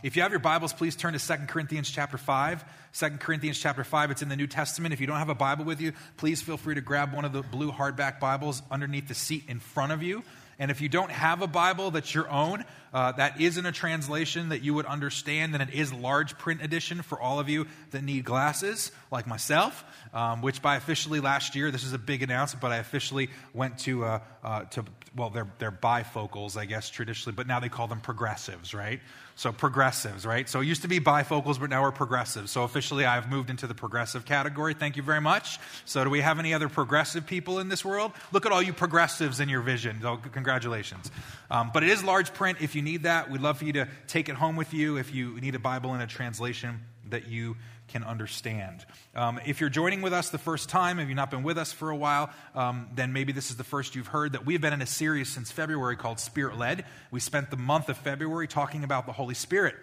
If you have your Bibles, please turn to 2 Corinthians chapter 5. 2 Corinthians chapter 5, it's in the New Testament. If you don't have a Bible with you, please feel free to grab one of the blue hardback Bibles underneath the seat in front of you. And if you don't have a Bible that's your own, uh, that is in a translation that you would understand, and it is large print edition for all of you that need glasses, like myself, um, which by officially last year, this is a big announcement, but I officially went to, uh, uh, to well, they're, they're bifocals, I guess, traditionally, but now they call them progressives, right? So progressives, right? So it used to be bifocals, but now we're progressives. So officially, I've moved into the progressive category. Thank you very much. So do we have any other progressive people in this world? Look at all you progressives in your vision. So congratulations. Um, but it is large print. If you need that, we'd love for you to take it home with you. If you need a Bible and a translation that you can understand. Um, if you're joining with us the first time, if you've not been with us for a while, um, then maybe this is the first you've heard that we've been in a series since February called Spirit Led. We spent the month of February talking about the Holy Spirit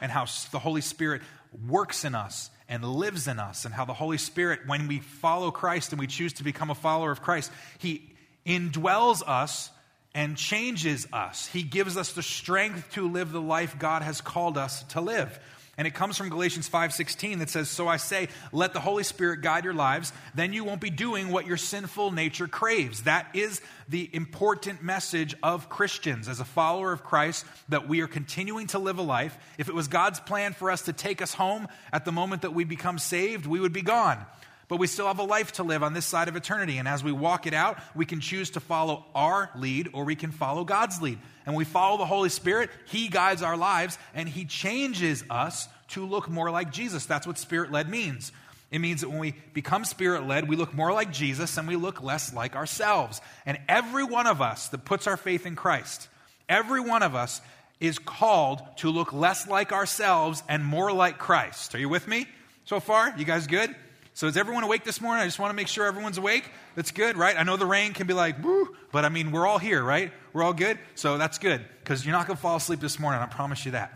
and how the Holy Spirit works in us and lives in us, and how the Holy Spirit, when we follow Christ and we choose to become a follower of Christ, He indwells us and changes us. He gives us the strength to live the life God has called us to live. And it comes from Galatians 5:16 that says, "So I say, let the Holy Spirit guide your lives, then you won't be doing what your sinful nature craves." That is the important message of Christians as a follower of Christ that we are continuing to live a life. If it was God's plan for us to take us home at the moment that we become saved, we would be gone. But we still have a life to live on this side of eternity. And as we walk it out, we can choose to follow our lead or we can follow God's lead. And we follow the Holy Spirit, He guides our lives and He changes us to look more like Jesus. That's what spirit led means. It means that when we become spirit led, we look more like Jesus and we look less like ourselves. And every one of us that puts our faith in Christ, every one of us is called to look less like ourselves and more like Christ. Are you with me so far? You guys good? So is everyone awake this morning? I just want to make sure everyone's awake. That's good, right? I know the rain can be like, woo, but I mean, we're all here, right? We're all good. So that's good because you're not going to fall asleep this morning. I promise you that.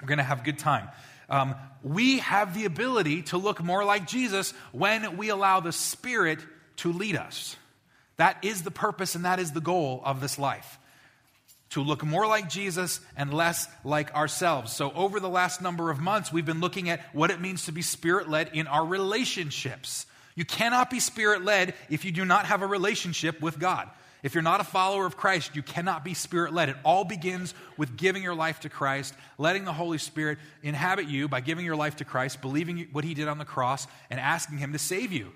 We're going to have a good time. Um, we have the ability to look more like Jesus when we allow the Spirit to lead us. That is the purpose and that is the goal of this life to look more like Jesus and less like ourselves. So, over the last number of months, we've been looking at what it means to be spirit led in our relationships. You cannot be spirit led if you do not have a relationship with God. If you're not a follower of Christ, you cannot be spirit led. It all begins with giving your life to Christ, letting the Holy Spirit inhabit you by giving your life to Christ, believing what He did on the cross, and asking Him to save you.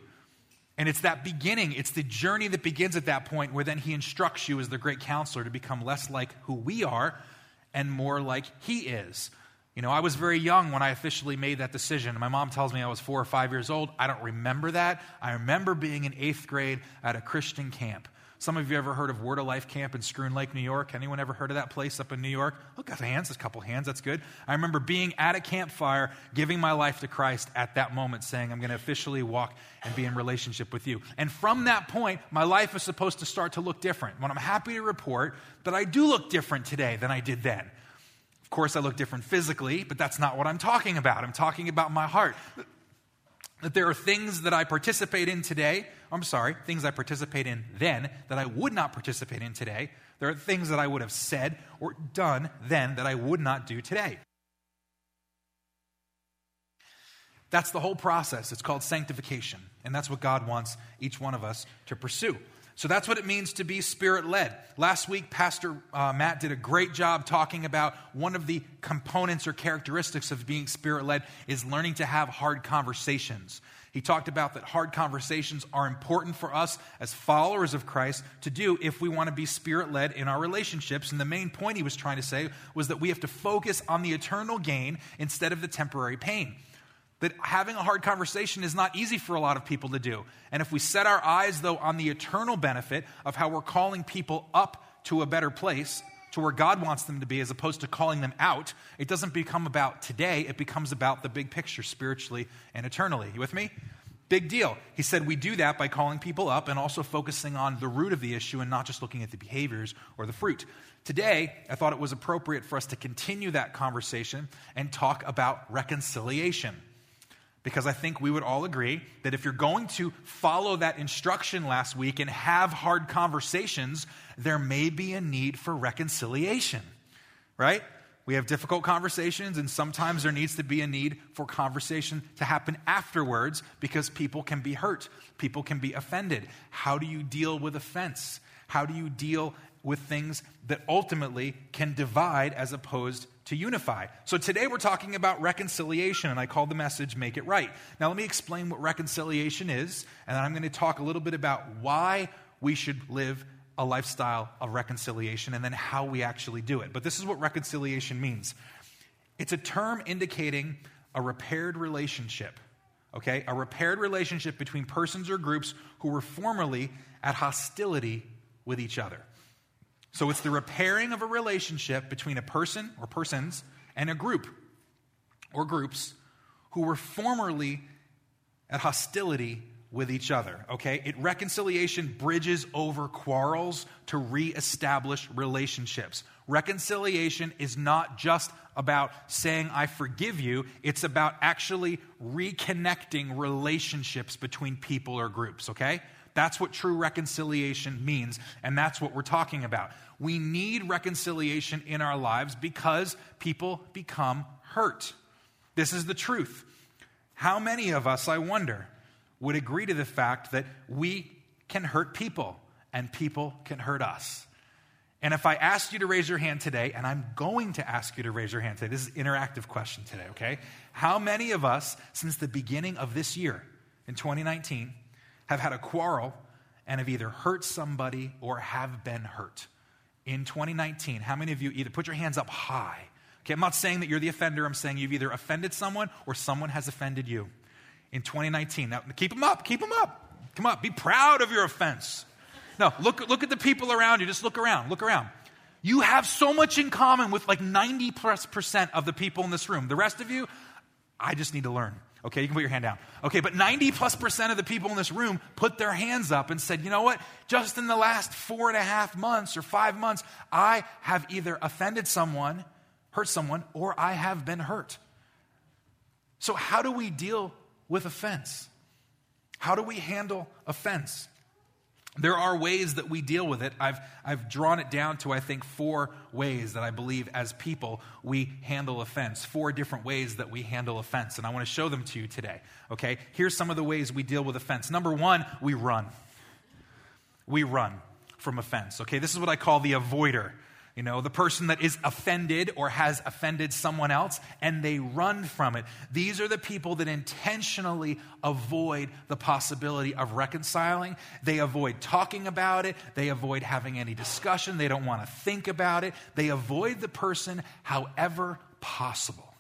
And it's that beginning, it's the journey that begins at that point where then he instructs you as the great counselor to become less like who we are and more like he is. You know, I was very young when I officially made that decision. My mom tells me I was four or five years old. I don't remember that. I remember being in eighth grade at a Christian camp. Some of you ever heard of Word of Life Camp in Schroon Lake, New York? Anyone ever heard of that place up in New York? Look, got hands, a couple hands, that's good. I remember being at a campfire, giving my life to Christ at that moment, saying, I'm going to officially walk and be in relationship with you. And from that point, my life is supposed to start to look different. When I'm happy to report that I do look different today than I did then. Of course, I look different physically, but that's not what I'm talking about. I'm talking about my heart that there are things that I participate in today, I'm sorry, things I participate in then that I would not participate in today. There are things that I would have said or done then that I would not do today. That's the whole process. It's called sanctification. And that's what God wants each one of us to pursue. So that's what it means to be spirit led. Last week, Pastor uh, Matt did a great job talking about one of the components or characteristics of being spirit led is learning to have hard conversations. He talked about that hard conversations are important for us as followers of Christ to do if we want to be spirit led in our relationships. And the main point he was trying to say was that we have to focus on the eternal gain instead of the temporary pain that having a hard conversation is not easy for a lot of people to do. And if we set our eyes, though, on the eternal benefit of how we're calling people up to a better place, to where God wants them to be, as opposed to calling them out, it doesn't become about today, it becomes about the big picture spiritually and eternally. You with me? Big deal. He said we do that by calling people up and also focusing on the root of the issue and not just looking at the behaviors or the fruit. Today, I thought it was appropriate for us to continue that conversation and talk about reconciliation. Because I think we would all agree that if you're going to follow that instruction last week and have hard conversations, there may be a need for reconciliation, right? We have difficult conversations, and sometimes there needs to be a need for conversation to happen afterwards because people can be hurt. People can be offended. How do you deal with offense? How do you deal with things that ultimately can divide as opposed to unify? So today we're talking about reconciliation, and I call the message Make It Right. Now, let me explain what reconciliation is, and then I'm going to talk a little bit about why we should live a lifestyle of reconciliation and then how we actually do it. But this is what reconciliation means it's a term indicating a repaired relationship, okay? A repaired relationship between persons or groups who were formerly at hostility with each other. So it's the repairing of a relationship between a person or persons and a group or groups who were formerly at hostility with each other, okay? It reconciliation bridges over quarrels to reestablish relationships. Reconciliation is not just about saying I forgive you, it's about actually reconnecting relationships between people or groups, okay? That's what true reconciliation means, and that's what we're talking about. We need reconciliation in our lives because people become hurt. This is the truth. How many of us, I wonder, would agree to the fact that we can hurt people and people can hurt us. And if I asked you to raise your hand today, and I'm going to ask you to raise your hand today, this is an interactive question today, okay? How many of us, since the beginning of this year, in 2019, have had a quarrel and have either hurt somebody or have been hurt? In 2019, how many of you either put your hands up high? Okay, I'm not saying that you're the offender, I'm saying you've either offended someone or someone has offended you in 2019. Now, keep them up, keep them up. Come up, be proud of your offense. No, look, look at the people around you. Just look around, look around. You have so much in common with like 90 plus percent of the people in this room. The rest of you, I just need to learn. Okay, you can put your hand down. Okay, but 90 plus percent of the people in this room put their hands up and said, you know what? Just in the last four and a half months or five months, I have either offended someone, hurt someone, or I have been hurt. So, how do we deal with offense. How do we handle offense? There are ways that we deal with it. I've, I've drawn it down to, I think, four ways that I believe as people we handle offense. Four different ways that we handle offense. And I want to show them to you today. Okay? Here's some of the ways we deal with offense. Number one, we run. We run from offense. Okay? This is what I call the avoider. You know, the person that is offended or has offended someone else and they run from it. These are the people that intentionally avoid the possibility of reconciling. They avoid talking about it. They avoid having any discussion. They don't want to think about it. They avoid the person however possible.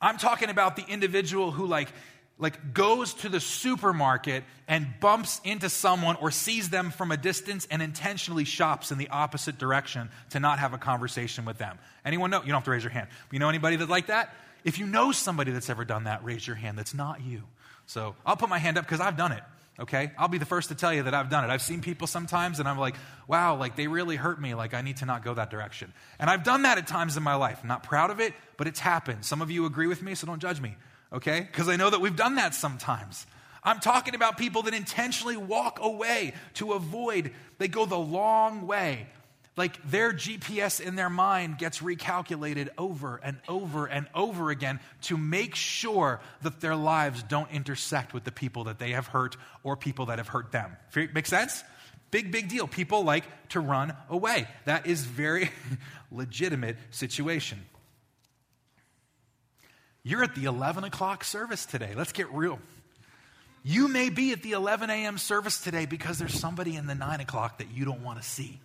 I'm talking about the individual who, like, like goes to the supermarket and bumps into someone or sees them from a distance and intentionally shops in the opposite direction to not have a conversation with them. Anyone know? You don't have to raise your hand. You know anybody that's like that? If you know somebody that's ever done that, raise your hand. That's not you. So I'll put my hand up because I've done it. Okay? I'll be the first to tell you that I've done it. I've seen people sometimes and I'm like, wow, like they really hurt me. Like I need to not go that direction. And I've done that at times in my life. I'm not proud of it, but it's happened. Some of you agree with me, so don't judge me okay? Because I know that we've done that sometimes. I'm talking about people that intentionally walk away to avoid, they go the long way. Like their GPS in their mind gets recalculated over and over and over again to make sure that their lives don't intersect with the people that they have hurt or people that have hurt them. Make sense? Big, big deal. People like to run away. That is very legitimate situation. You're at the 11 o'clock service today. Let's get real. You may be at the 11 a.m. service today because there's somebody in the 9 o'clock that you don't want to see.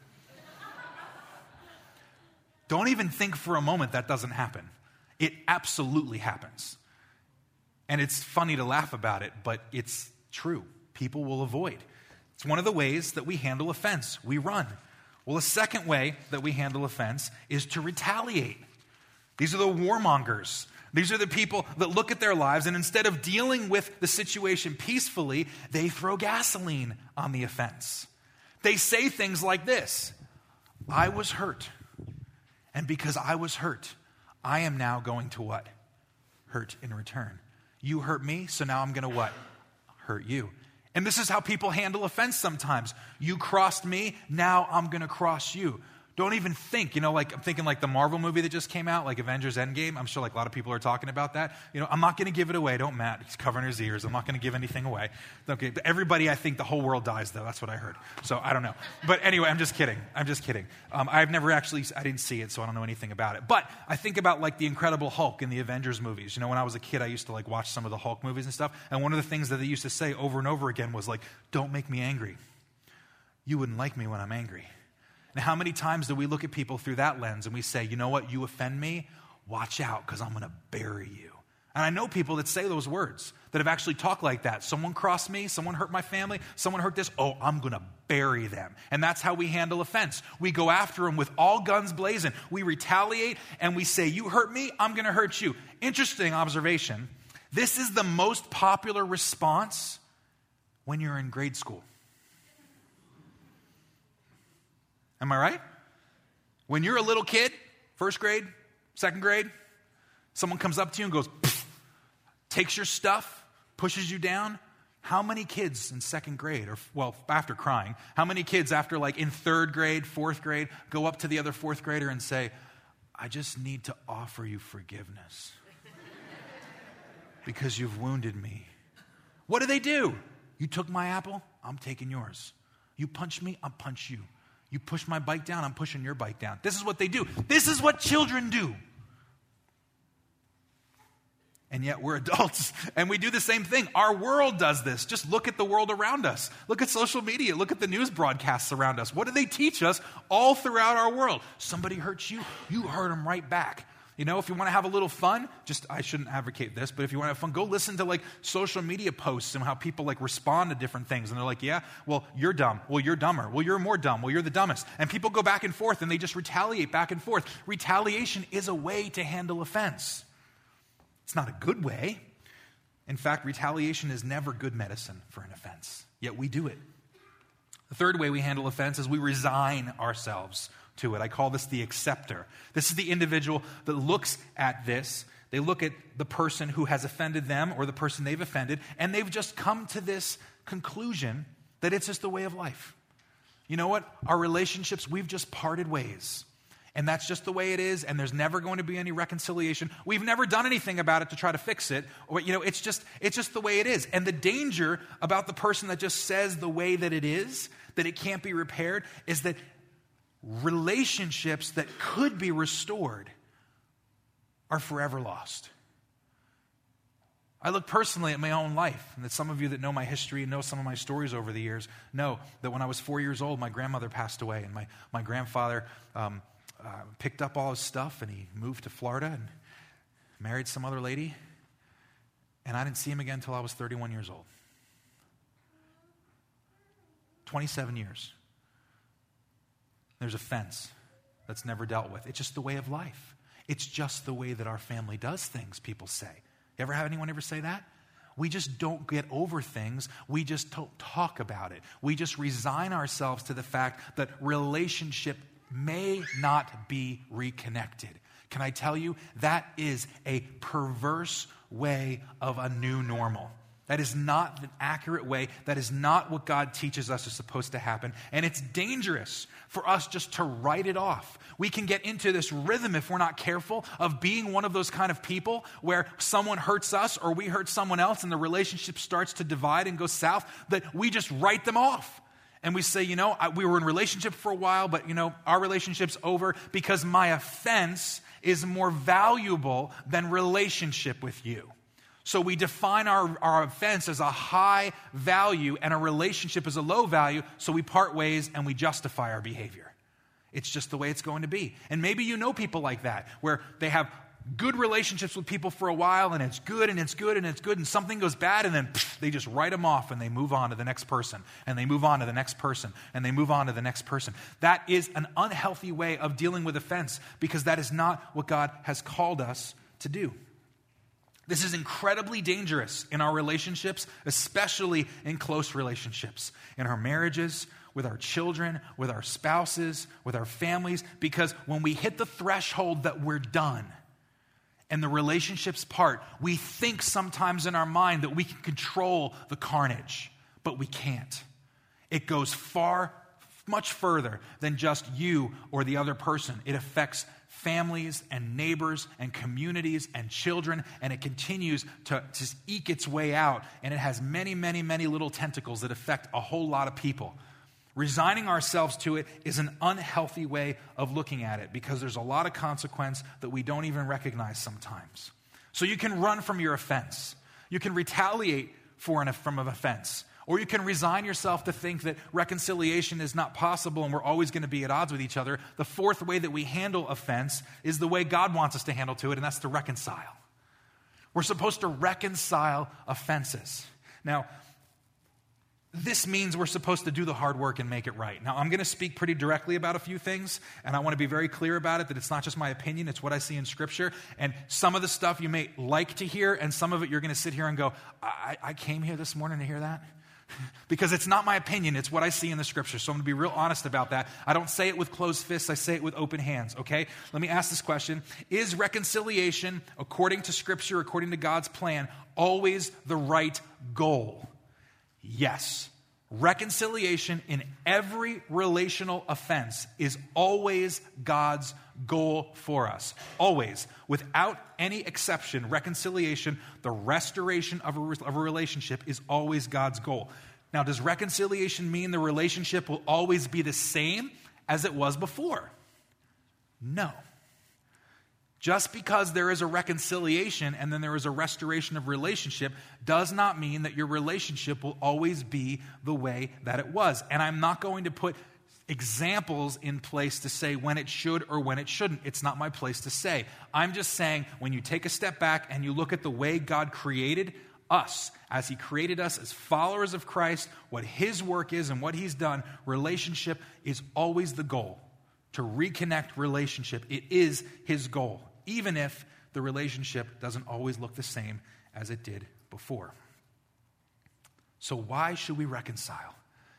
don't even think for a moment that doesn't happen. It absolutely happens. And it's funny to laugh about it, but it's true. People will avoid. It's one of the ways that we handle offense. We run. Well, a second way that we handle offense is to retaliate. These are the warmongers. These are the people that look at their lives and instead of dealing with the situation peacefully, they throw gasoline on the offense. They say things like this I was hurt. And because I was hurt, I am now going to what? Hurt in return. You hurt me, so now I'm going to what? Hurt you. And this is how people handle offense sometimes. You crossed me, now I'm going to cross you. Don't even think, you know, like I'm thinking like the Marvel movie that just came out, like Avengers Endgame. I'm sure like a lot of people are talking about that. You know, I'm not going to give it away. Don't Matt. He's covering his ears. I'm not going to give anything away. Okay, but everybody, I think the whole world dies though. That's what I heard. So I don't know. But anyway, I'm just kidding. I'm just kidding. Um, I've never actually, I didn't see it, so I don't know anything about it. But I think about like the Incredible Hulk in the Avengers movies. You know, when I was a kid, I used to like watch some of the Hulk movies and stuff. And one of the things that they used to say over and over again was like, "Don't make me angry. You wouldn't like me when I'm angry." And how many times do we look at people through that lens and we say, you know what, you offend me? Watch out, because I'm going to bury you. And I know people that say those words, that have actually talked like that. Someone crossed me, someone hurt my family, someone hurt this. Oh, I'm going to bury them. And that's how we handle offense. We go after them with all guns blazing. We retaliate and we say, You hurt me, I'm going to hurt you. Interesting observation. This is the most popular response when you're in grade school. Am I right? When you're a little kid, first grade, second grade, someone comes up to you and goes, takes your stuff, pushes you down. How many kids in second grade, or well, after crying, how many kids after like in third grade, fourth grade, go up to the other fourth grader and say, I just need to offer you forgiveness because you've wounded me? What do they do? You took my apple, I'm taking yours. You punch me, I'll punch you. You push my bike down, I'm pushing your bike down. This is what they do. This is what children do. And yet we're adults and we do the same thing. Our world does this. Just look at the world around us. Look at social media. Look at the news broadcasts around us. What do they teach us all throughout our world? Somebody hurts you, you hurt them right back. You know, if you want to have a little fun, just I shouldn't advocate this, but if you want to have fun, go listen to like social media posts and how people like respond to different things. And they're like, yeah, well, you're dumb. Well, you're dumber. Well, you're more dumb. Well, you're the dumbest. And people go back and forth and they just retaliate back and forth. Retaliation is a way to handle offense. It's not a good way. In fact, retaliation is never good medicine for an offense, yet we do it. The third way we handle offense is we resign ourselves to it. I call this the acceptor. This is the individual that looks at this. They look at the person who has offended them or the person they've offended, and they've just come to this conclusion that it's just the way of life. You know what? Our relationships, we've just parted ways. And that's just the way it is, and there's never going to be any reconciliation. We've never done anything about it to try to fix it. Or, you know, it's just, it's just the way it is. And the danger about the person that just says the way that it is, that it can't be repaired, is that relationships that could be restored are forever lost. I look personally at my own life, and that some of you that know my history and know some of my stories over the years know that when I was four years old, my grandmother passed away, and my, my grandfather um, uh, picked up all his stuff and he moved to Florida and married some other lady, and I didn't see him again until I was 31 years old. 27 years. There's a fence that's never dealt with. It's just the way of life. It's just the way that our family does things, people say. You ever have anyone ever say that? We just don't get over things. We just don't talk about it. We just resign ourselves to the fact that relationship may not be reconnected. Can I tell you, that is a perverse way of a new normal. That is not an accurate way. That is not what God teaches us is supposed to happen. And it's dangerous for us just to write it off. We can get into this rhythm if we're not careful of being one of those kind of people where someone hurts us or we hurt someone else and the relationship starts to divide and go south, that we just write them off. And we say, you know, we were in relationship for a while, but you know, our relationship's over because my offense is more valuable than relationship with you. So we define our, our offense as a high value and a relationship as a low value, so we part ways and we justify our behavior. It's just the way it's going to be. And maybe you know people like that, where they have good relationships with people for a while and it's good and it's good and it's good and something goes bad and then pff, they just write them off and they move on to the next person and they move on to the next person and they move on to the next person. That is an unhealthy way of dealing with offense because that is not what God has called us to do. This is incredibly dangerous in our relationships, especially in close relationships, in our marriages, with our children, with our spouses, with our families, because when we hit the threshold that we're done and the relationships part, we think sometimes in our mind that we can control the carnage, but we can't. It goes far much further than just you or the other person. It affects families and neighbors and communities and children, and it continues to just eke its way out. And it has many, many, many little tentacles that affect a whole lot of people. Resigning ourselves to it is an unhealthy way of looking at it because there's a lot of consequence that we don't even recognize sometimes. So you can run from your offense, you can retaliate for an, from an offense. Or you can resign yourself to think that reconciliation is not possible and we're always going to be at odds with each other. The fourth way that we handle offense is the way God wants us to handle to it, and that's to reconcile. We're supposed to reconcile offenses. Now, this means we're supposed to do the hard work and make it right. Now, I'm going to speak pretty directly about a few things, and I want to be very clear about it that it's not just my opinion, it's what I see in Scripture. And some of the stuff you may like to hear, and some of it you're going to sit here and go, I, I came here this morning to hear that because it's not my opinion, it's what I see in the scripture. So I'm going to be real honest about that. I don't say it with closed fists, I say it with open hands, okay? Let me ask this question Is reconciliation, according to scripture, according to God's plan, always the right goal? Yes. Reconciliation in every relational offense is always God's goal for us. Always. Without any exception, reconciliation, the restoration of a, of a relationship, is always God's goal. Now, does reconciliation mean the relationship will always be the same as it was before? No. Just because there is a reconciliation and then there is a restoration of relationship does not mean that your relationship will always be the way that it was. And I'm not going to put examples in place to say when it should or when it shouldn't. It's not my place to say. I'm just saying when you take a step back and you look at the way God created us, as He created us as followers of Christ, what His work is and what He's done, relationship is always the goal. To reconnect relationship, it is His goal even if the relationship doesn't always look the same as it did before. So, why should we reconcile?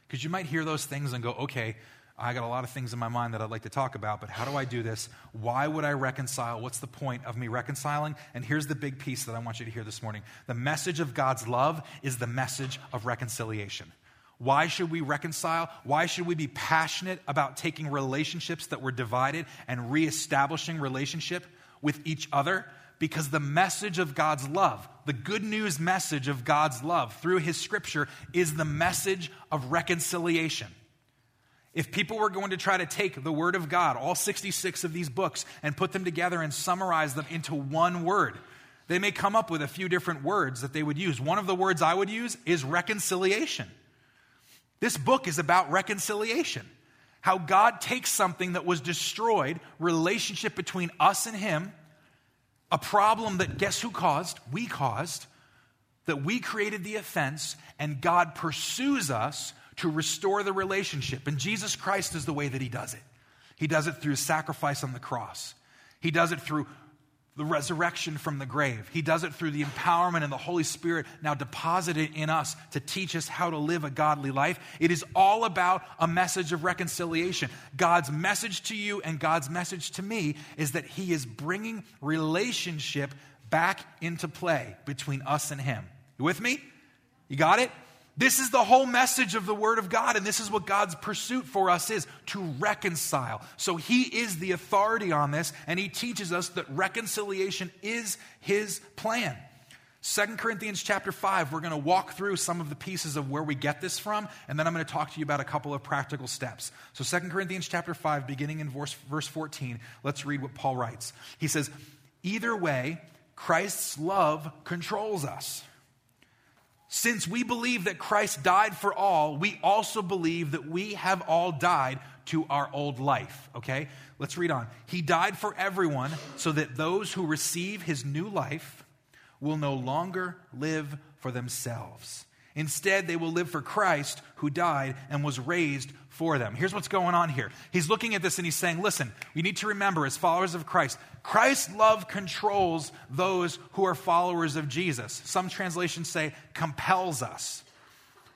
Because you might hear those things and go, okay, I got a lot of things in my mind that I'd like to talk about, but how do I do this? Why would I reconcile? What's the point of me reconciling? And here's the big piece that I want you to hear this morning the message of God's love is the message of reconciliation. Why should we reconcile? Why should we be passionate about taking relationships that were divided and reestablishing relationship? With each other because the message of God's love, the good news message of God's love through His scripture, is the message of reconciliation. If people were going to try to take the Word of God, all 66 of these books, and put them together and summarize them into one word, they may come up with a few different words that they would use. One of the words I would use is reconciliation. This book is about reconciliation how God takes something that was destroyed, relationship between us and Him, a problem that guess who caused? We caused, that we created the offense, and God pursues us to restore the relationship. And Jesus Christ is the way that He does it. He does it through sacrifice on the cross. He does it through the resurrection from the grave. He does it through the empowerment and the Holy Spirit now deposited in us to teach us how to live a godly life. It is all about a message of reconciliation. God's message to you and God's message to me is that He is bringing relationship back into play between us and Him. You with me? You got it? This is the whole message of the Word of God, and this is what God's pursuit for us is to reconcile. So He is the authority on this, and He teaches us that reconciliation is His plan. Second Corinthians chapter 5, we're going to walk through some of the pieces of where we get this from, and then I'm going to talk to you about a couple of practical steps. So Second Corinthians chapter 5, beginning in verse, verse 14, let's read what Paul writes. He says, Either way, Christ's love controls us. Since we believe that Christ died for all, we also believe that we have all died to our old life. Okay? Let's read on. He died for everyone so that those who receive his new life will no longer live for themselves. Instead, they will live for Christ who died and was raised for them. Here's what's going on here. He's looking at this and he's saying, listen, we need to remember as followers of Christ, Christ's love controls those who are followers of Jesus. Some translations say compels us.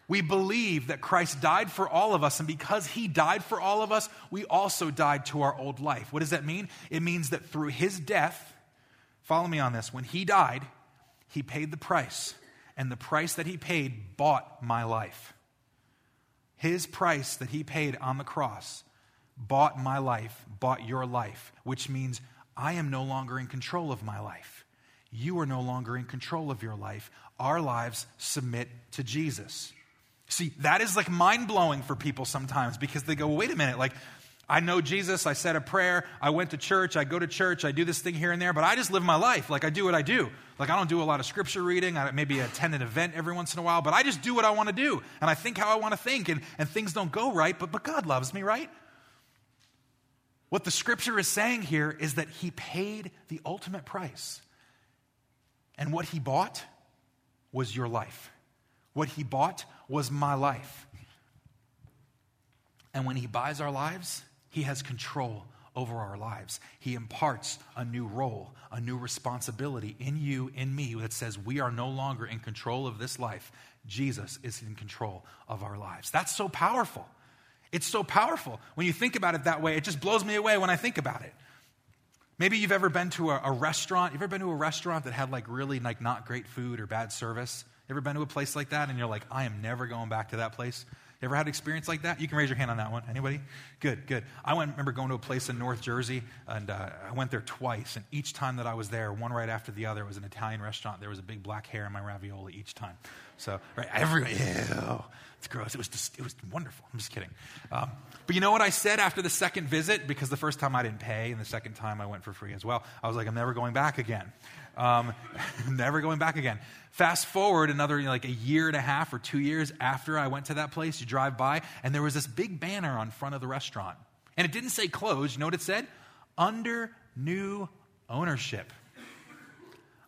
We believe that Christ died for all of us, and because he died for all of us, we also died to our old life. What does that mean? It means that through his death, follow me on this, when he died, he paid the price, and the price that he paid bought my life. His price that he paid on the cross bought my life, bought your life, which means I am no longer in control of my life. You are no longer in control of your life. Our lives submit to Jesus. See, that is like mind blowing for people sometimes because they go, wait a minute, like, I know Jesus, I said a prayer, I went to church, I go to church, I do this thing here and there, but I just live my life. Like I do what I do. Like I don't do a lot of scripture reading, I maybe attend an event every once in a while, but I just do what I want to do. And I think how I want to think, and, and things don't go right, but, but God loves me, right? What the scripture is saying here is that he paid the ultimate price. And what he bought was your life. What he bought was my life. And when he buys our lives, he has control over our lives. He imparts a new role, a new responsibility in you, in me, that says we are no longer in control of this life. Jesus is in control of our lives. That's so powerful. It's so powerful. When you think about it that way, it just blows me away when I think about it. Maybe you've ever been to a, a restaurant. You've ever been to a restaurant that had like really like not great food or bad service? Ever been to a place like that and you're like, I am never going back to that place? You ever had an experience like that? You can raise your hand on that one. Anybody? Good, good. I went, remember going to a place in North Jersey, and uh, I went there twice. And each time that I was there, one right after the other, it was an Italian restaurant. There was a big black hair in my ravioli each time. So, right, every, ew, it's gross. It was just, it was wonderful. I'm just kidding. Um, but you know what I said after the second visit? Because the first time I didn't pay, and the second time I went for free as well. I was like, I'm never going back again. Um, never going back again. Fast forward another you know, like a year and a half or two years after I went to that place, you drive by, and there was this big banner on front of the restaurant. And it didn't say closed. You know what it said? Under new ownership.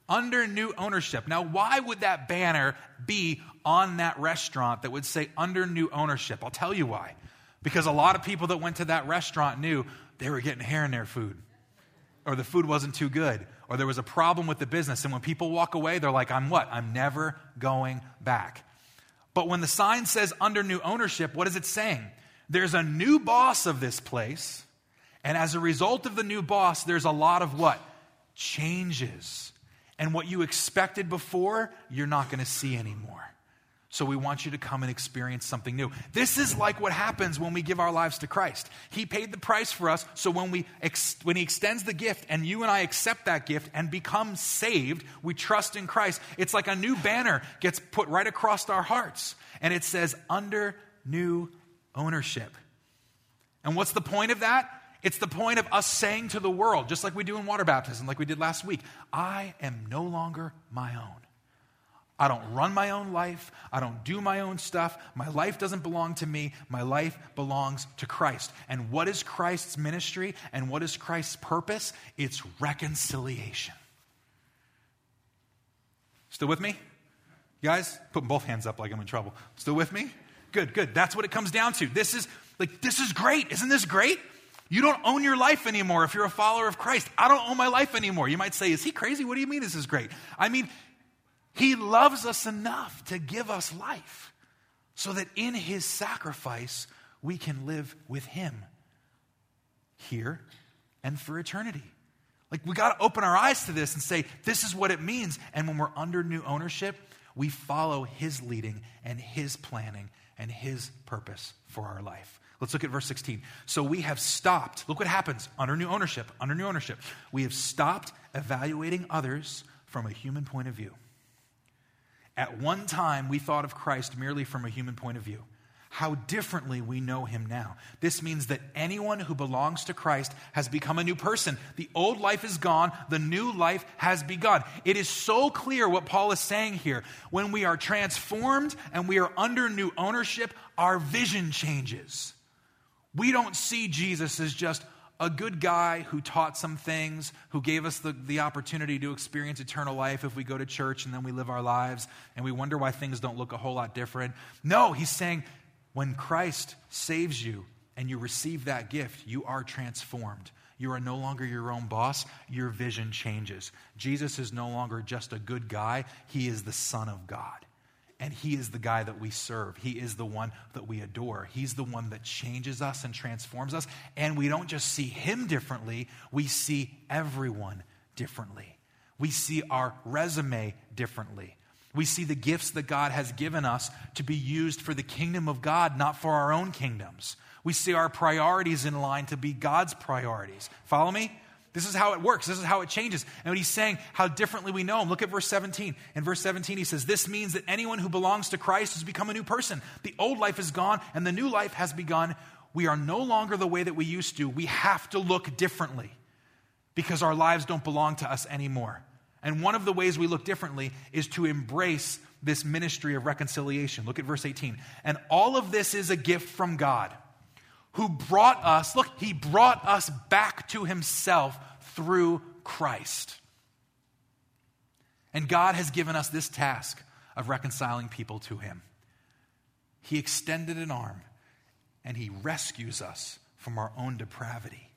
Under new ownership. Now, why would that banner be on that restaurant that would say under new ownership? I'll tell you why. Because a lot of people that went to that restaurant knew they were getting hair in their food, or the food wasn't too good, or there was a problem with the business. And when people walk away, they're like, I'm what? I'm never going back. But when the sign says under new ownership, what is it saying? There's a new boss of this place. And as a result of the new boss, there's a lot of what? Changes. And what you expected before, you're not going to see anymore. So we want you to come and experience something new. This is like what happens when we give our lives to Christ. He paid the price for us, so when we ex- when he extends the gift and you and I accept that gift and become saved, we trust in Christ. It's like a new banner gets put right across our hearts and it says under new ownership. And what's the point of that? It's the point of us saying to the world, just like we do in water baptism, like we did last week, I am no longer my own. I don't run my own life. I don't do my own stuff. My life doesn't belong to me. My life belongs to Christ. And what is Christ's ministry and what is Christ's purpose? It's reconciliation. Still with me? You guys, putting both hands up like I'm in trouble. Still with me? Good, good. That's what it comes down to. This is like this is great. Isn't this great? You don't own your life anymore if you're a follower of Christ. I don't own my life anymore. You might say, Is he crazy? What do you mean this is great? I mean, he loves us enough to give us life so that in his sacrifice we can live with him here and for eternity. Like we got to open our eyes to this and say, this is what it means. And when we're under new ownership, we follow his leading and his planning and his purpose for our life. Let's look at verse 16. So we have stopped. Look what happens under new ownership. Under new ownership, we have stopped evaluating others from a human point of view. At one time, we thought of Christ merely from a human point of view. How differently we know him now. This means that anyone who belongs to Christ has become a new person. The old life is gone, the new life has begun. It is so clear what Paul is saying here. When we are transformed and we are under new ownership, our vision changes. We don't see Jesus as just a good guy who taught some things, who gave us the, the opportunity to experience eternal life if we go to church and then we live our lives and we wonder why things don't look a whole lot different. No, he's saying when Christ saves you and you receive that gift, you are transformed. You are no longer your own boss. Your vision changes. Jesus is no longer just a good guy, he is the Son of God. And He is the guy that we serve. He is the one that we adore. He's the one that changes us and transforms us. And we don't just see Him differently, we see everyone differently. We see our resume differently. We see the gifts that God has given us to be used for the kingdom of God, not for our own kingdoms. We see our priorities in line to be God's priorities. Follow me? This is how it works. This is how it changes. And what he's saying, how differently we know him. Look at verse 17. In verse 17, he says, This means that anyone who belongs to Christ has become a new person. The old life is gone and the new life has begun. We are no longer the way that we used to. We have to look differently because our lives don't belong to us anymore. And one of the ways we look differently is to embrace this ministry of reconciliation. Look at verse 18. And all of this is a gift from God who brought us, look, he brought us back to himself through Christ. And God has given us this task of reconciling people to him. He extended an arm and he rescues us from our own depravity.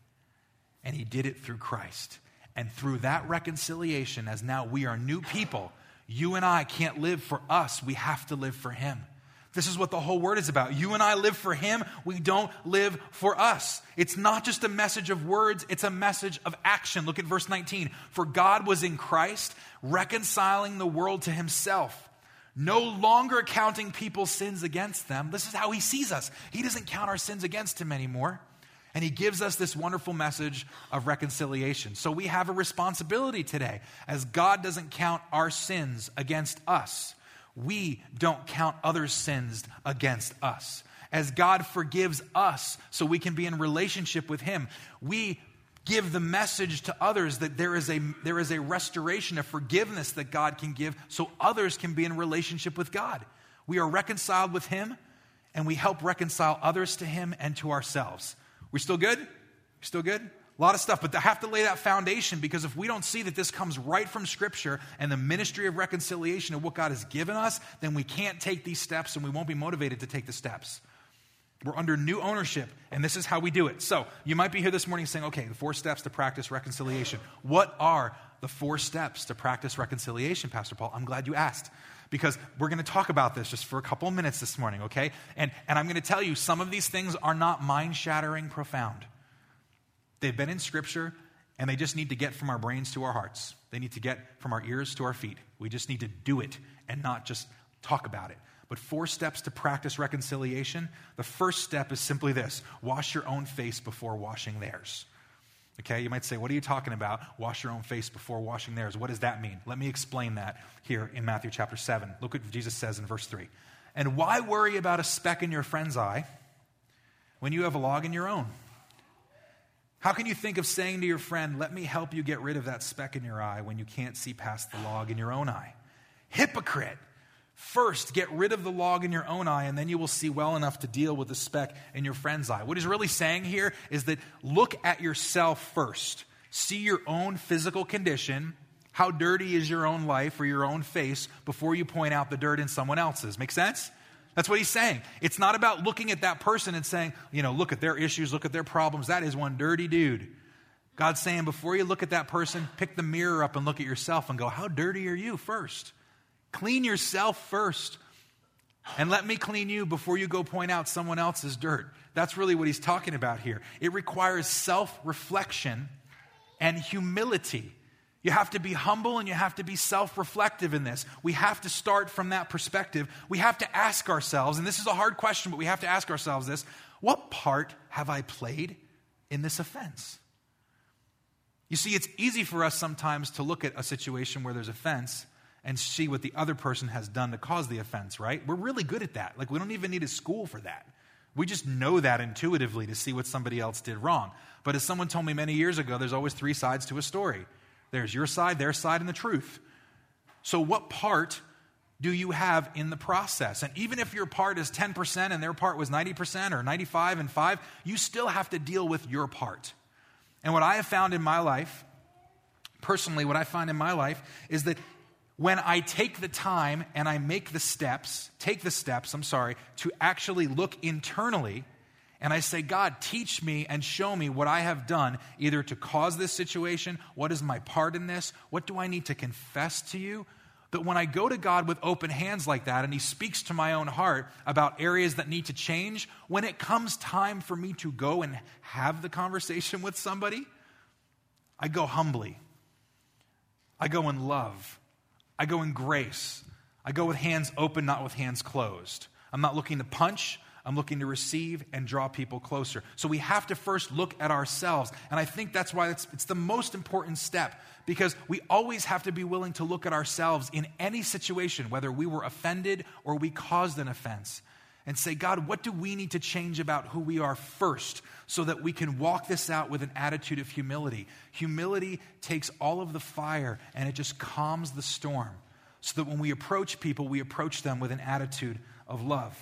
And he did it through Christ. And through that reconciliation, as now we are new people, you and I can't live for us, we have to live for him. This is what the whole word is about. You and I live for Him. We don't live for us. It's not just a message of words, it's a message of action. Look at verse 19. For God was in Christ, reconciling the world to Himself, no longer counting people's sins against them. This is how He sees us. He doesn't count our sins against Him anymore. And he gives us this wonderful message of reconciliation. So we have a responsibility today, as God doesn't count our sins against us we don't count others' sins against us. As God forgives us so we can be in relationship with Him, we give the message to others that there is a, there is a restoration, a forgiveness that God can give so others can be in relationship with God. We are reconciled with Him and we help reconcile others to Him and to ourselves. We still good? Still good? A lot of stuff, but I have to lay that foundation because if we don't see that this comes right from Scripture and the ministry of reconciliation of what God has given us, then we can't take these steps and we won't be motivated to take the steps. We're under new ownership, and this is how we do it. So, you might be here this morning saying, okay, the four steps to practice reconciliation. What are the four steps to practice reconciliation, Pastor Paul? I'm glad you asked because we're going to talk about this just for a couple minutes this morning, okay? And, and I'm going to tell you, some of these things are not mind shattering profound. They've been in Scripture, and they just need to get from our brains to our hearts. They need to get from our ears to our feet. We just need to do it and not just talk about it. But four steps to practice reconciliation. The first step is simply this wash your own face before washing theirs. Okay, you might say, What are you talking about? Wash your own face before washing theirs. What does that mean? Let me explain that here in Matthew chapter 7. Look what Jesus says in verse 3. And why worry about a speck in your friend's eye when you have a log in your own? How can you think of saying to your friend, Let me help you get rid of that speck in your eye when you can't see past the log in your own eye? Hypocrite! First, get rid of the log in your own eye, and then you will see well enough to deal with the speck in your friend's eye. What he's really saying here is that look at yourself first. See your own physical condition. How dirty is your own life or your own face before you point out the dirt in someone else's? Make sense? That's what he's saying. It's not about looking at that person and saying, you know, look at their issues, look at their problems. That is one dirty dude. God's saying, before you look at that person, pick the mirror up and look at yourself and go, how dirty are you first? Clean yourself first. And let me clean you before you go point out someone else's dirt. That's really what he's talking about here. It requires self reflection and humility. You have to be humble and you have to be self reflective in this. We have to start from that perspective. We have to ask ourselves, and this is a hard question, but we have to ask ourselves this what part have I played in this offense? You see, it's easy for us sometimes to look at a situation where there's offense and see what the other person has done to cause the offense, right? We're really good at that. Like, we don't even need a school for that. We just know that intuitively to see what somebody else did wrong. But as someone told me many years ago, there's always three sides to a story. There's your side, their side, and the truth. So, what part do you have in the process? And even if your part is 10% and their part was 90% or 95 and 5, you still have to deal with your part. And what I have found in my life, personally, what I find in my life is that when I take the time and I make the steps, take the steps, I'm sorry, to actually look internally and I say, God, teach me and show me what I have done, either to cause this situation, what is my part in this, what do I need to confess to you? That when I go to God with open hands like that and He speaks to my own heart about areas that need to change, when it comes time for me to go and have the conversation with somebody, I go humbly. I go in love. I go in grace. I go with hands open, not with hands closed. I'm not looking to punch, I'm looking to receive and draw people closer. So we have to first look at ourselves. And I think that's why it's, it's, the most important step because we always have to be willing to look at ourselves in any situation, whether we were offended or we caused an offense, and say, God, what do we need to change about who we are first so that we can walk this out with an attitude of humility? Humility takes all of the fire and it just calms the storm so that when we approach people, we approach them with an attitude of love.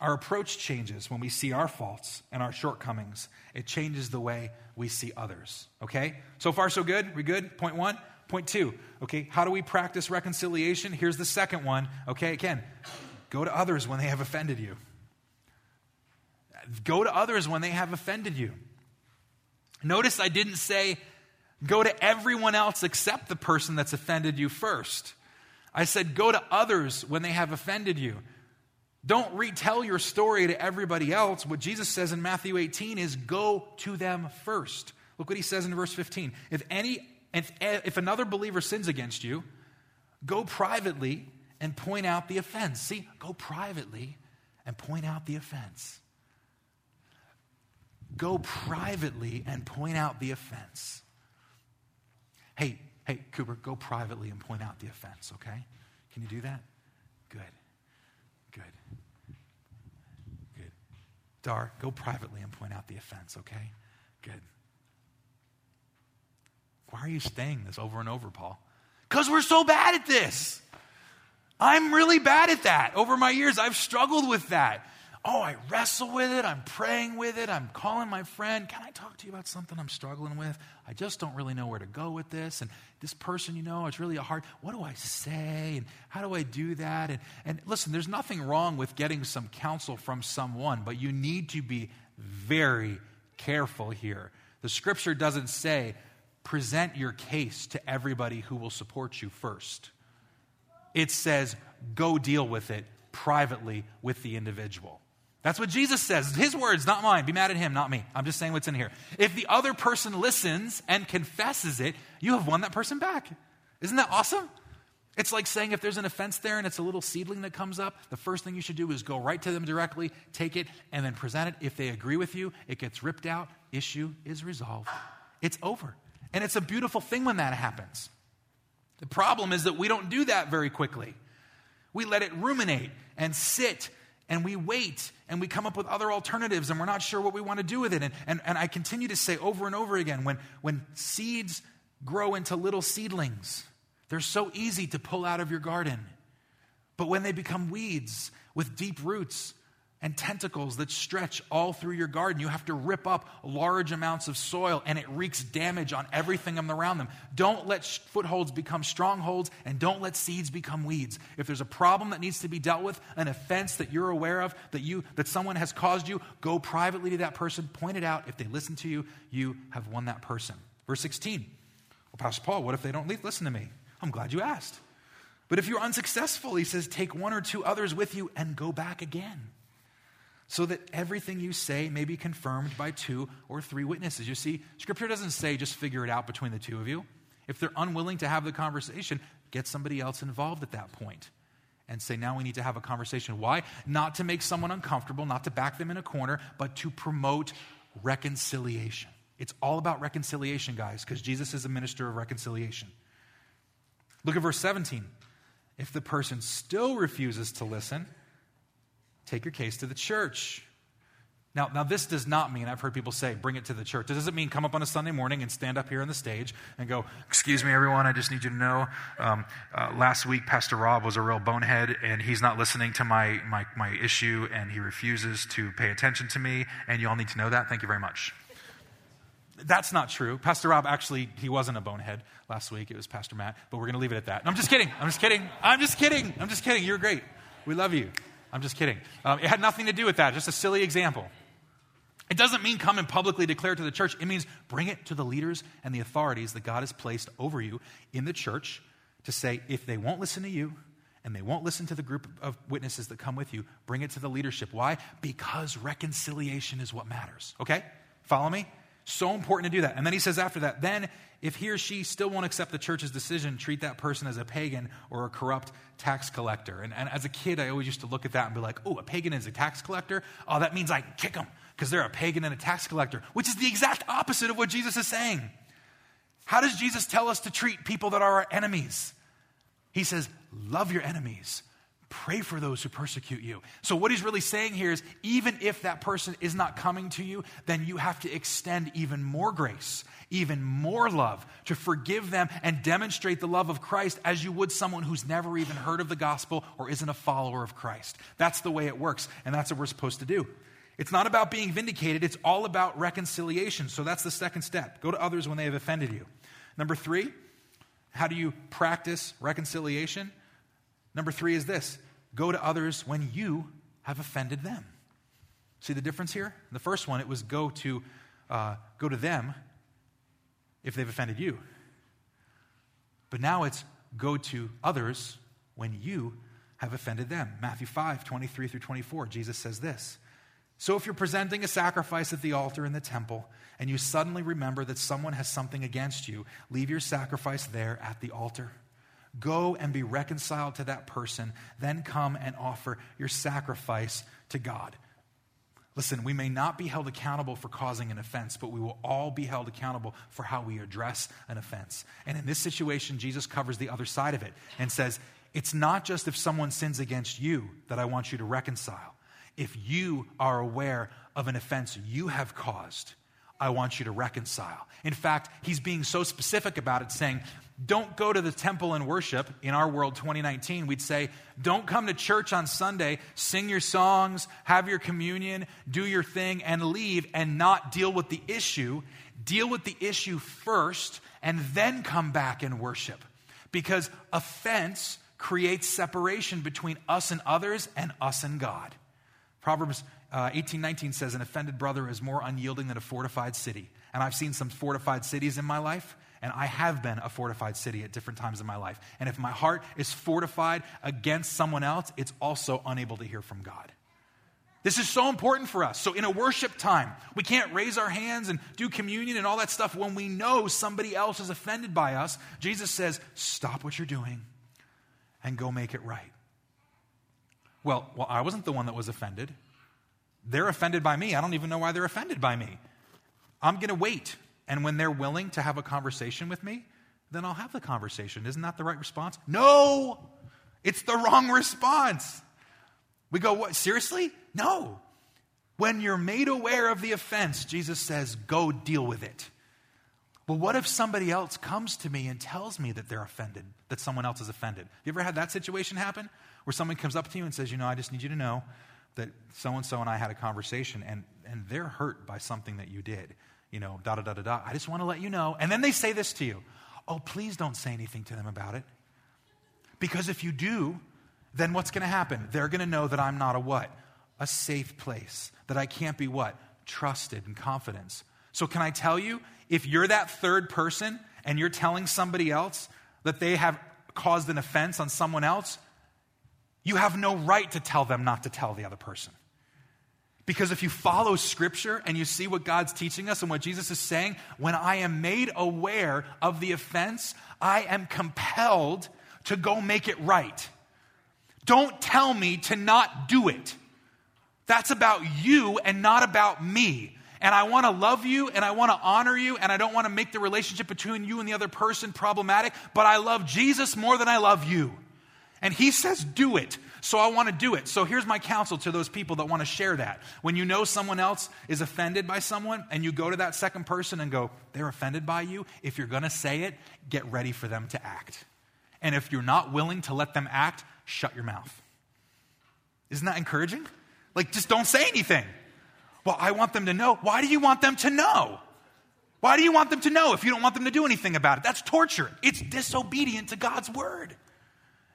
Our approach changes when we see our faults and our shortcomings. It changes the way we see others. Okay? So far, so good? We good? Point one. Point two. Okay, how do we practice reconciliation? Here's the second one. Okay, again, go to others when they have offended you. Go to others when they have offended you. Notice I didn't say go to everyone else except the person that's offended you first. I said go to others when they have offended you. Don't retell your story to everybody else. What Jesus says in Matthew 18 is go to them first. Look what he says in verse 15. If any if, if another believer sins against you, go privately and point out the offense. See, go privately and point out the offense. Go privately and point out the offense. Hey, hey, Cooper, go privately and point out the offense, okay? Can you do that? Good. Go privately and point out the offense, okay? Good. Why are you staying this over and over, Paul? Because we're so bad at this. I'm really bad at that. Over my years, I've struggled with that oh, I wrestle with it. I'm praying with it. I'm calling my friend. Can I talk to you about something I'm struggling with? I just don't really know where to go with this. And this person, you know, it's really a hard. What do I say? And how do I do that? And, and listen, there's nothing wrong with getting some counsel from someone, but you need to be very careful here. The scripture doesn't say, present your case to everybody who will support you first. It says, go deal with it privately with the individual. That's what Jesus says. His words, not mine. Be mad at him, not me. I'm just saying what's in here. If the other person listens and confesses it, you have won that person back. Isn't that awesome? It's like saying if there's an offense there and it's a little seedling that comes up, the first thing you should do is go right to them directly, take it, and then present it. If they agree with you, it gets ripped out, issue is resolved. It's over. And it's a beautiful thing when that happens. The problem is that we don't do that very quickly. We let it ruminate and sit and we wait and we come up with other alternatives and we're not sure what we want to do with it. And, and, and I continue to say over and over again when, when seeds grow into little seedlings, they're so easy to pull out of your garden. But when they become weeds with deep roots, and tentacles that stretch all through your garden. You have to rip up large amounts of soil and it wreaks damage on everything around them. Don't let footholds become strongholds and don't let seeds become weeds. If there's a problem that needs to be dealt with, an offense that you're aware of, that you that someone has caused you, go privately to that person, point it out. If they listen to you, you have won that person. Verse 16. Well, Pastor Paul, what if they don't listen to me? I'm glad you asked. But if you're unsuccessful, he says, take one or two others with you and go back again so that everything you say may be confirmed by two or three witnesses. You see, Scripture doesn't say just figure it out between the two of you. If they're unwilling to have the conversation, get somebody else involved at that point and say, now we need to have a conversation. Why? Not to make someone uncomfortable, not to back them in a corner, but to promote reconciliation. It's all about reconciliation, guys, because Jesus is a minister of reconciliation. Look at verse 17. If the person still refuses to listen, take your case to the church. Now, now, this does not mean, I've heard people say, bring it to the church. It doesn't mean come up on a Sunday morning and stand up here on the stage and go, Excuse me, everyone, I just need you to know. Um, uh, last week, Pastor Rob was a real bonehead, and he's not listening to my, my, my issue, and he refuses to pay attention to me, and you all need to know that. Thank you very much. That's not true. Pastor Rob actually, he wasn't a bonehead last week. It was Pastor Matt, but we're going to leave it at that. I'm just kidding. I'm just kidding. I'm just kidding. I'm just kidding. You're great. We love you. I'm just kidding. Um, it had nothing to do with that, just a silly example. It doesn't mean come and publicly declare to the church. It means bring it to the leaders and the authorities that God has placed over you in the church to say, if they won't listen to you and they won't listen to the group of witnesses that come with you, bring it to the leadership. Why? Because reconciliation is what matters. Okay? Follow me? So important to do that. And then he says after that, then if he or she still won't accept the church's decision, treat that person as a pagan or a corrupt tax collector. And, and as a kid, I always used to look at that and be like, oh, a pagan is a tax collector? Oh, that means I can kick them because they're a pagan and a tax collector, which is the exact opposite of what Jesus is saying. How does Jesus tell us to treat people that are our enemies? He says, love your enemies. Pray for those who persecute you. So, what he's really saying here is even if that person is not coming to you, then you have to extend even more grace, even more love to forgive them and demonstrate the love of Christ as you would someone who's never even heard of the gospel or isn't a follower of Christ. That's the way it works, and that's what we're supposed to do. It's not about being vindicated, it's all about reconciliation. So, that's the second step. Go to others when they have offended you. Number three, how do you practice reconciliation? Number three is this go to others when you have offended them. See the difference here? The first one, it was go to, uh, go to them if they've offended you. But now it's go to others when you have offended them. Matthew 5, 23 through 24, Jesus says this. So if you're presenting a sacrifice at the altar in the temple and you suddenly remember that someone has something against you, leave your sacrifice there at the altar. Go and be reconciled to that person, then come and offer your sacrifice to God. Listen, we may not be held accountable for causing an offense, but we will all be held accountable for how we address an offense. And in this situation, Jesus covers the other side of it and says, It's not just if someone sins against you that I want you to reconcile. If you are aware of an offense you have caused, I want you to reconcile. In fact, he's being so specific about it, saying, don't go to the temple and worship. In our world, 2019, we'd say, don't come to church on Sunday, sing your songs, have your communion, do your thing, and leave and not deal with the issue. Deal with the issue first and then come back and worship. Because offense creates separation between us and others and us and God. Proverbs uh, 18 19 says, An offended brother is more unyielding than a fortified city. And I've seen some fortified cities in my life and I have been a fortified city at different times in my life. And if my heart is fortified against someone else, it's also unable to hear from God. This is so important for us. So, in a worship time, we can't raise our hands and do communion and all that stuff when we know somebody else is offended by us. Jesus says, Stop what you're doing and go make it right. Well, well, I wasn't the one that was offended. They're offended by me. I don't even know why they're offended by me. I'm going to wait and when they're willing to have a conversation with me, then I'll have the conversation. Isn't that the right response? No, it's the wrong response. We go, what? Seriously? No. When you're made aware of the offense, Jesus says, go deal with it. Well, what if somebody else comes to me and tells me that they're offended, that someone else is offended? You ever had that situation happen? Where someone comes up to you and says, You know, I just need you to know that so and so and I had a conversation and, and they're hurt by something that you did you know, da da da da da. I just want to let you know. And then they say this to you Oh, please don't say anything to them about it. Because if you do, then what's going to happen? They're going to know that I'm not a what? A safe place. That I can't be what? Trusted and confidence. So, can I tell you, if you're that third person and you're telling somebody else that they have caused an offense on someone else, you have no right to tell them not to tell the other person. Because if you follow scripture and you see what God's teaching us and what Jesus is saying, when I am made aware of the offense, I am compelled to go make it right. Don't tell me to not do it. That's about you and not about me. And I want to love you and I want to honor you and I don't want to make the relationship between you and the other person problematic, but I love Jesus more than I love you. And he says, do it. So I want to do it. So here's my counsel to those people that want to share that. When you know someone else is offended by someone and you go to that second person and go, they're offended by you, if you're going to say it, get ready for them to act. And if you're not willing to let them act, shut your mouth. Isn't that encouraging? Like, just don't say anything. Well, I want them to know. Why do you want them to know? Why do you want them to know if you don't want them to do anything about it? That's torture. It's disobedient to God's word.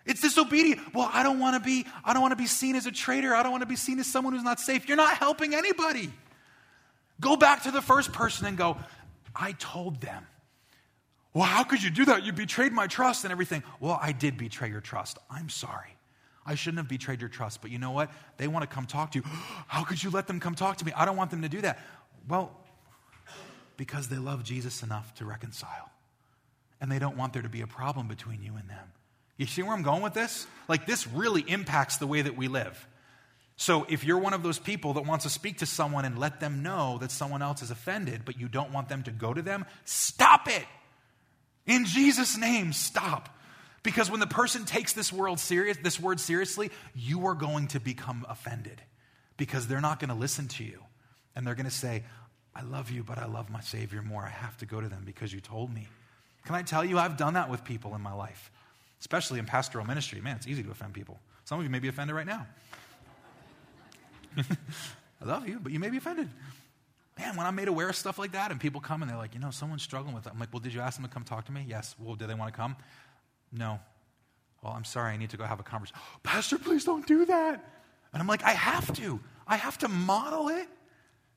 It's disobedient. Well, I don't want to be I don't want to be seen as a traitor. I don't want to be seen as someone who's not safe. You're not helping anybody. Go back to the first person and go, I told them. Well, how could you do that? You betrayed my trust and everything. Well, I did betray your trust. I'm sorry. I shouldn't have betrayed your trust, but you know what? They want to come talk to you. How could you let them come talk to me? I don't want them to do that. Well, Because they love Jesus enough to reconcile. And they don't want there to be a problem between you and them. You see where I'm going with this? Like, this really impacts the way that we live. So, if you're one of those people that wants to speak to someone and let them know that someone else is offended, but you don't want them to go to them, stop it. In Jesus' name, stop. Because when the person takes this world serious, this word seriously, you are going to become offended because they're not going to listen to you. And they're going to say, I love you, but I love my Savior more. I have to go to them because you told me. Can I tell you, I've done that with people in my life, especially in pastoral ministry. Man, it's easy to offend people. Some of you may be offended right now. I love you, but you may be offended. Man, when I'm made aware of stuff like that and people come and they're like, you know, someone's struggling with it. I'm like, well, did you ask them to come talk to me? Yes. Well, did they want to come? No. Well, I'm sorry, I need to go have a conversation. Pastor, please don't do that. And I'm like, I have to. I have to model it.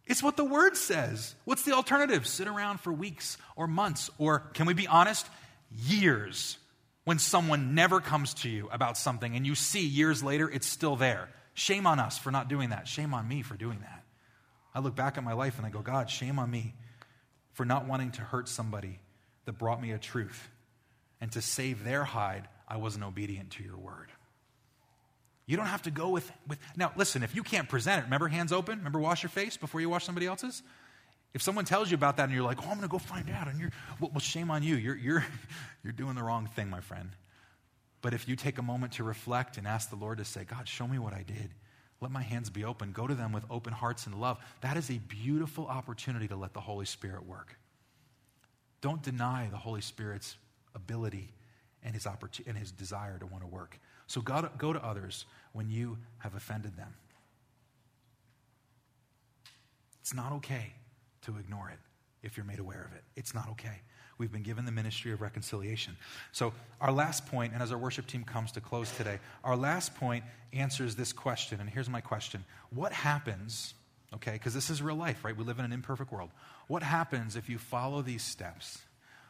It's what the word says. What's the alternative? Sit around for weeks or months, or can we be honest? Years when someone never comes to you about something and you see years later it's still there. Shame on us for not doing that. Shame on me for doing that. I look back at my life and I go, God, shame on me for not wanting to hurt somebody that brought me a truth. And to save their hide, I wasn't obedient to your word. You don't have to go with, with. Now, listen, if you can't present it, remember hands open? Remember wash your face before you wash somebody else's? If someone tells you about that and you're like, oh, I'm going to go find out, and you're, well, well, shame on you. You're, you're, you're doing the wrong thing, my friend. But if you take a moment to reflect and ask the Lord to say, God, show me what I did, let my hands be open, go to them with open hearts and love, that is a beautiful opportunity to let the Holy Spirit work. Don't deny the Holy Spirit's ability and his, opportunity, and his desire to want to work. So go to, go to others when you have offended them. It's not okay to ignore it if you're made aware of it. It's not okay. We've been given the ministry of reconciliation. So, our last point, and as our worship team comes to close today, our last point answers this question. And here's my question What happens, okay, because this is real life, right? We live in an imperfect world. What happens if you follow these steps?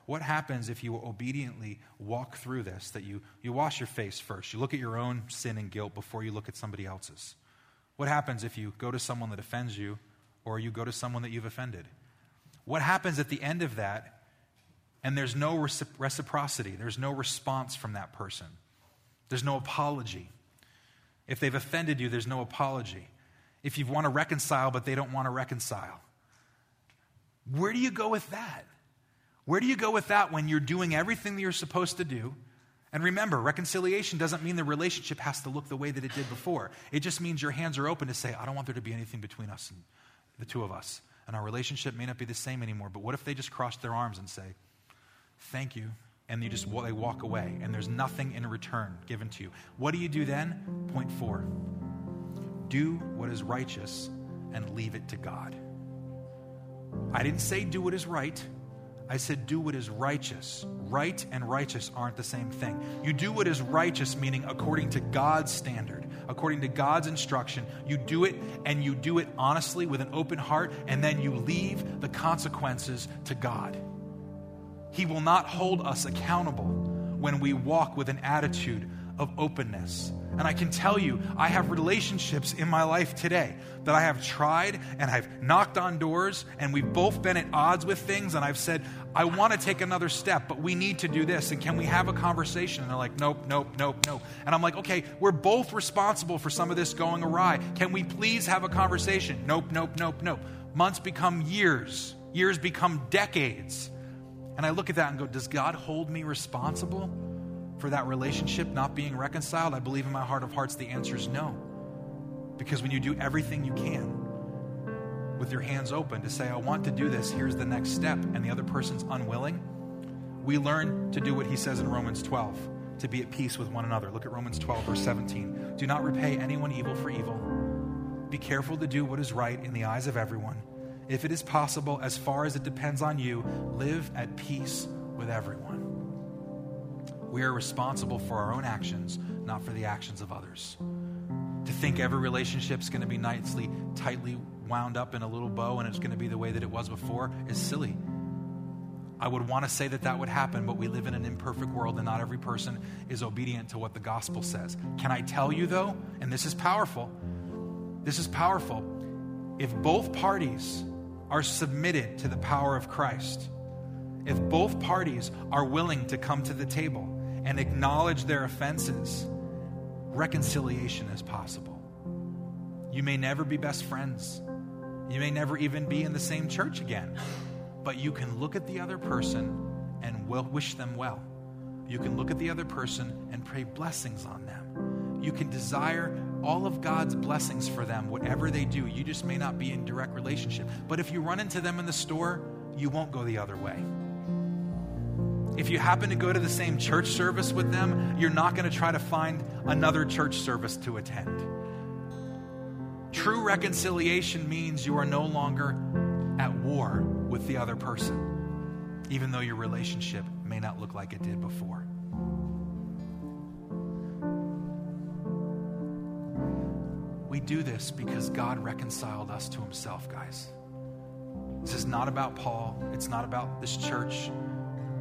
What happens if you obediently walk through this? That you, you wash your face first. You look at your own sin and guilt before you look at somebody else's. What happens if you go to someone that offends you or you go to someone that you've offended? What happens at the end of that and there's no reciprocity? There's no response from that person. There's no apology. If they've offended you, there's no apology. If you want to reconcile, but they don't want to reconcile, where do you go with that? Where do you go with that when you're doing everything that you're supposed to do? And remember, reconciliation doesn't mean the relationship has to look the way that it did before. It just means your hands are open to say, I don't want there to be anything between us and the two of us. And our relationship may not be the same anymore. But what if they just cross their arms and say, Thank you. And you just they walk away, and there's nothing in return given to you. What do you do then? Point four do what is righteous and leave it to God. I didn't say do what is right. I said, do what is righteous. Right and righteous aren't the same thing. You do what is righteous, meaning according to God's standard, according to God's instruction. You do it and you do it honestly with an open heart, and then you leave the consequences to God. He will not hold us accountable when we walk with an attitude of openness. And I can tell you, I have relationships in my life today that I have tried and I've knocked on doors and we've both been at odds with things. And I've said, I want to take another step, but we need to do this. And can we have a conversation? And they're like, nope, nope, nope, nope. And I'm like, okay, we're both responsible for some of this going awry. Can we please have a conversation? Nope, nope, nope, nope. Months become years, years become decades. And I look at that and go, does God hold me responsible? For that relationship not being reconciled? I believe in my heart of hearts the answer is no. Because when you do everything you can with your hands open to say, I want to do this, here's the next step, and the other person's unwilling, we learn to do what he says in Romans 12 to be at peace with one another. Look at Romans 12, verse 17. Do not repay anyone evil for evil. Be careful to do what is right in the eyes of everyone. If it is possible, as far as it depends on you, live at peace with everyone. We are responsible for our own actions, not for the actions of others. To think every relationship is going to be nicely, tightly wound up in a little bow and it's going to be the way that it was before is silly. I would want to say that that would happen, but we live in an imperfect world and not every person is obedient to what the gospel says. Can I tell you, though, and this is powerful, this is powerful. If both parties are submitted to the power of Christ, if both parties are willing to come to the table and acknowledge their offenses, reconciliation is possible. You may never be best friends. You may never even be in the same church again. But you can look at the other person and wish them well. You can look at the other person and pray blessings on them. You can desire all of God's blessings for them, whatever they do. You just may not be in direct relationship. But if you run into them in the store, you won't go the other way. If you happen to go to the same church service with them, you're not going to try to find another church service to attend. True reconciliation means you are no longer at war with the other person, even though your relationship may not look like it did before. We do this because God reconciled us to himself, guys. This is not about Paul. It's not about this church.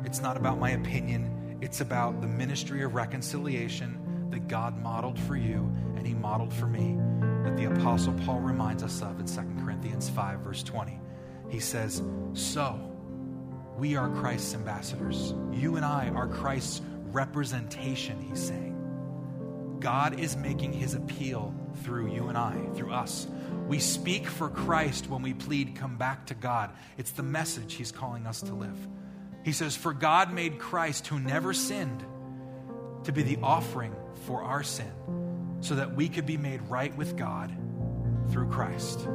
It's not about my opinion. It's about the ministry of reconciliation that God modeled for you and he modeled for me that the Apostle Paul reminds us of in 2 Corinthians 5, verse 20. He says, So, we are Christ's ambassadors. You and I are Christ's representation, he's saying. God is making his appeal through you and I, through us. We speak for Christ when we plead, Come back to God. It's the message he's calling us to live. He says, For God made Christ, who never sinned, to be the offering for our sin so that we could be made right with God through Christ.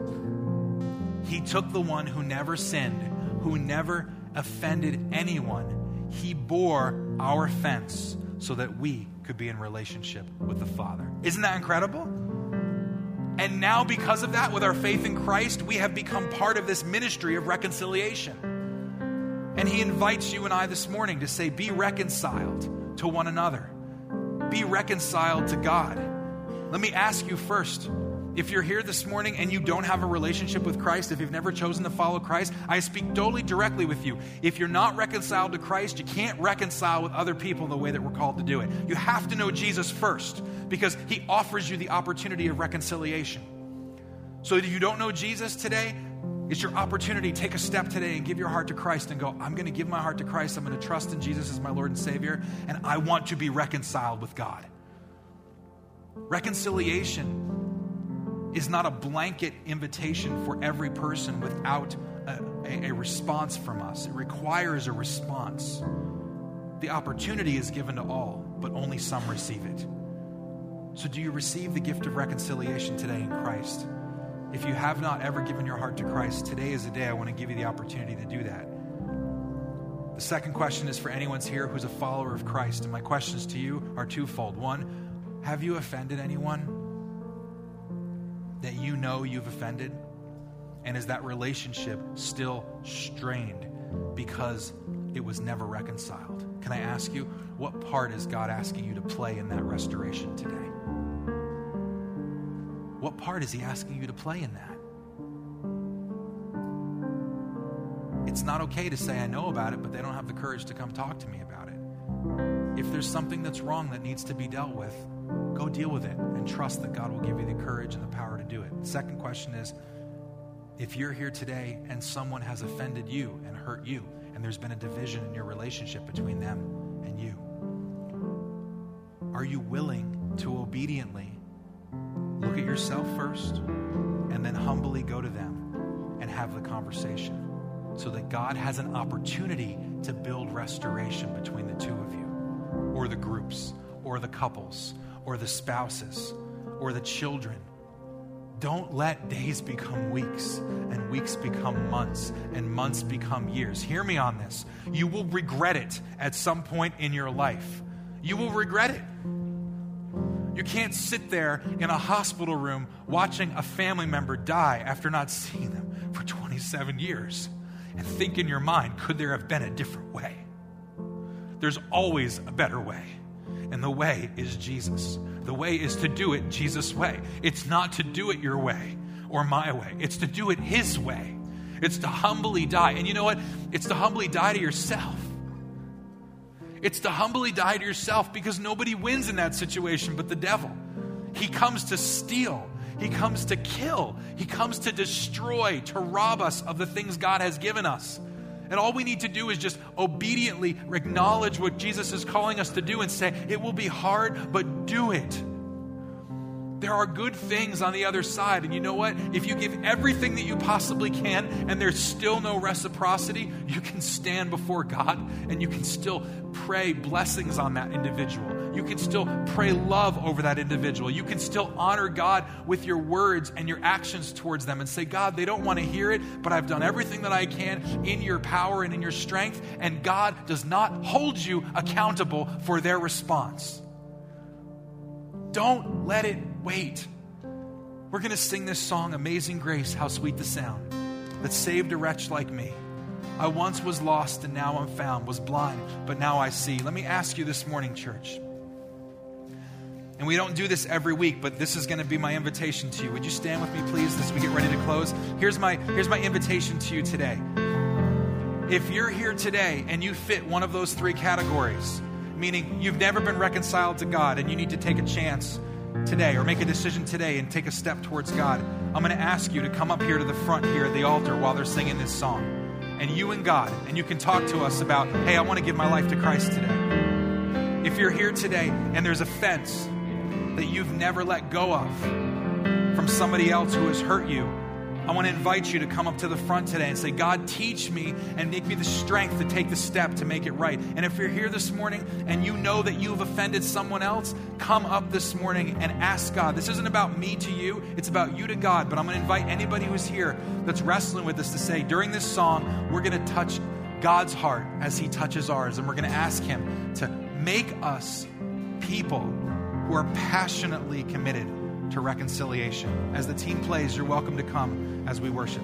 He took the one who never sinned, who never offended anyone. He bore our offense so that we could be in relationship with the Father. Isn't that incredible? And now, because of that, with our faith in Christ, we have become part of this ministry of reconciliation. And He invites you and I this morning to say, Be reconciled to one another, be reconciled to God. Let me ask you first if you're here this morning and you don't have a relationship with Christ, if you've never chosen to follow Christ, I speak totally directly with you. If you're not reconciled to Christ, you can't reconcile with other people the way that we're called to do it. You have to know Jesus first because he offers you the opportunity of reconciliation. So if you don't know Jesus today, it's your opportunity. Take a step today and give your heart to Christ and go, I'm going to give my heart to Christ. I'm going to trust in Jesus as my Lord and Savior, and I want to be reconciled with God. Reconciliation is not a blanket invitation for every person without a, a, a, response from us. It requires a response. The opportunity is given to all, but only some receive it. So, do you receive the gift of reconciliation today in Christ? If you have not ever given your heart to Christ, today is the day I want to give you the opportunity to do that. The second question is for anyone's here who's a follower of Christ. And my questions to you are twofold. One, have you offended anyone that you know you've offended? And is that relationship still strained because it was never reconciled? Can I ask you, what part is God asking you to play in that restoration today? What part is He asking you to play in that? It's not okay to say, I know about it, but they don't have the courage to come talk to me about it. If there's something that's wrong that needs to be dealt with, Go deal with it and trust that God will give you the courage and the power to do it. second question is if you're here today and someone has offended you and hurt you, and there's been a division in your relationship between them and you, are you willing to obediently look at yourself first and then humbly go to them and have the conversation so that God has an opportunity to build restoration between the two of you or the groups or the couples or the spouses or the children. Don't let days become weeks and weeks become months and months become years. Hear me on this. You will regret it at some point in your life. You will regret it. You can't sit there in a hospital room watching a family member die after not seeing them for 27 years and think in your mind, could there have been a different way? There's always a better way. And the way is Jesus. The way is to do it Jesus' way. It's not to do it your way or my way, it's to do it His way. It's to humbly die. And you know what? It's to humbly die to yourself. It's to humbly die to yourself because nobody wins in that situation but the devil. He comes to steal, He comes to kill, He comes to destroy, to rob us of the things God has given us. And all we need to do is just obediently acknowledge what Jesus is calling us to do and say, it will be hard, but do it. There are good things on the other side. And you know what? If you give everything that you possibly can and there's still no reciprocity, you can stand before God and you can still pray blessings on that individual. You can still pray love over that individual. You can still honor God with your words and your actions towards them and say, God, they don't want to hear it, but I've done everything that I can in your power and in your strength. And God does not hold you accountable for their response. Don't let it wait. We're going to sing this song, Amazing Grace, How Sweet the Sound, that saved a wretch like me. I once was lost and now I'm found, was blind, but now I see. Let me ask you this morning, church. And we don't do this every week, but this is going to be my invitation to you. Would you stand with me, please, as we get ready to close? Here's my, here's my invitation to you today. If you're here today and you fit one of those three categories, meaning you've never been reconciled to God and you need to take a chance today or make a decision today and take a step towards God, I'm going to ask you to come up here to the front here at the altar while they're singing this song. And you and God, and you can talk to us about, hey, I want to give my life to Christ today. If you're here today and there's a fence that you've never let go of from somebody else who has hurt you, I want to invite you to come up to the front today and say, God, teach me and make me the strength to take the step to make it right. And if you're here this morning and you know that you've offended someone else, come up this morning and ask God. This isn't about me to you, it's about you to God. But I'm going to invite anybody who's here that's wrestling with this to say, during this song, we're going to touch God's heart as He touches ours. And we're going to ask Him to make us people who are passionately committed to reconciliation. As the team plays, you're welcome to come as we worship.